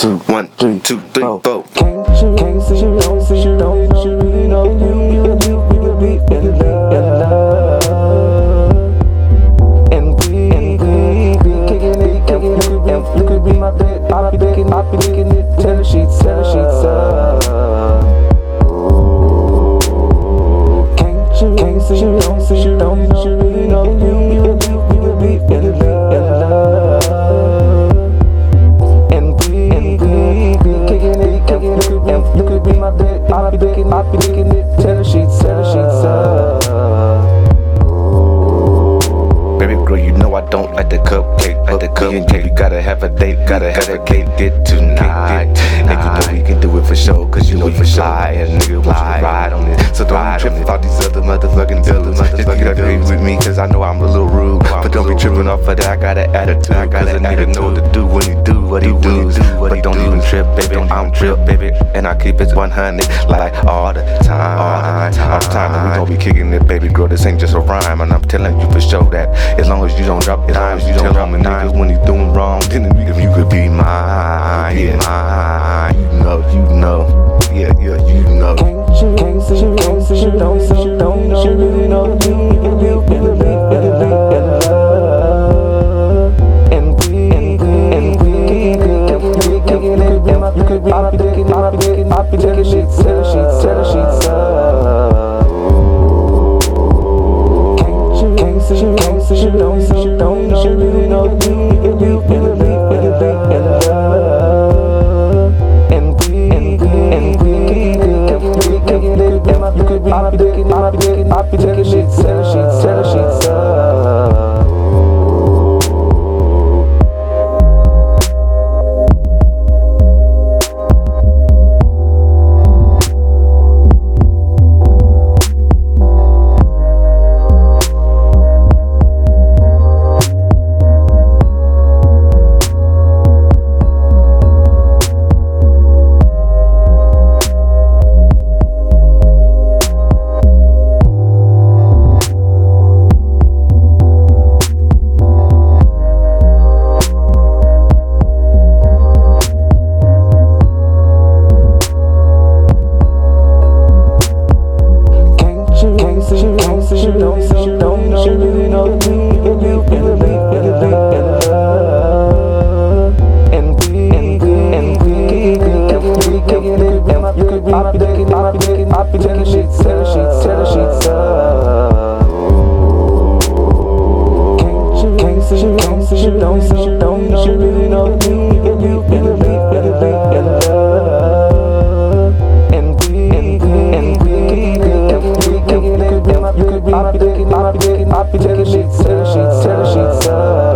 two, one, three, two, three, four. Can't, can't don't see, don't see, kicking it, the cupcake. You gotta have a date, gotta have a date it tonight. And you know we can do it for sure, cause you know you fly, and nigga you to ride on it. So don't tripping off these other motherfucking dealers. Just get agree with me, cause I know I'm a little rude. But don't be tripping off of that, I got an attitude. I got a nigga know what to do when he do what he does. But don't even trip, baby, I'm trip, baby. And I keep it 100 like all the time. All the time, we gon' be kicking it, baby girl. This ain't just a rhyme, and I'm telling you for sure that as long as you don't drop dimes, you don't drop me niggas when he's doing wrong, then you, you could be mine, yeah, mine. You know, you know, yeah, yeah, you know. Can't you, can't see, can't see, don't see, don't you really know you, you, you, you, you, and we, you could be you could be my dick, my dick, my dick, sheets, sheets, the sheets up. Can't you, can't see, can't see, don't see, don't you my dick, my dick, tell don't see, don't you really know you, you, you, you, you, you, And we, and we, and we, you could be you could be my dick, my dick, my dick, the sheets, the sheets, the sheets up. Can't you, can't see, can't see, don't see, I be getting, be getting sheets, tear sheets, tear sheets up.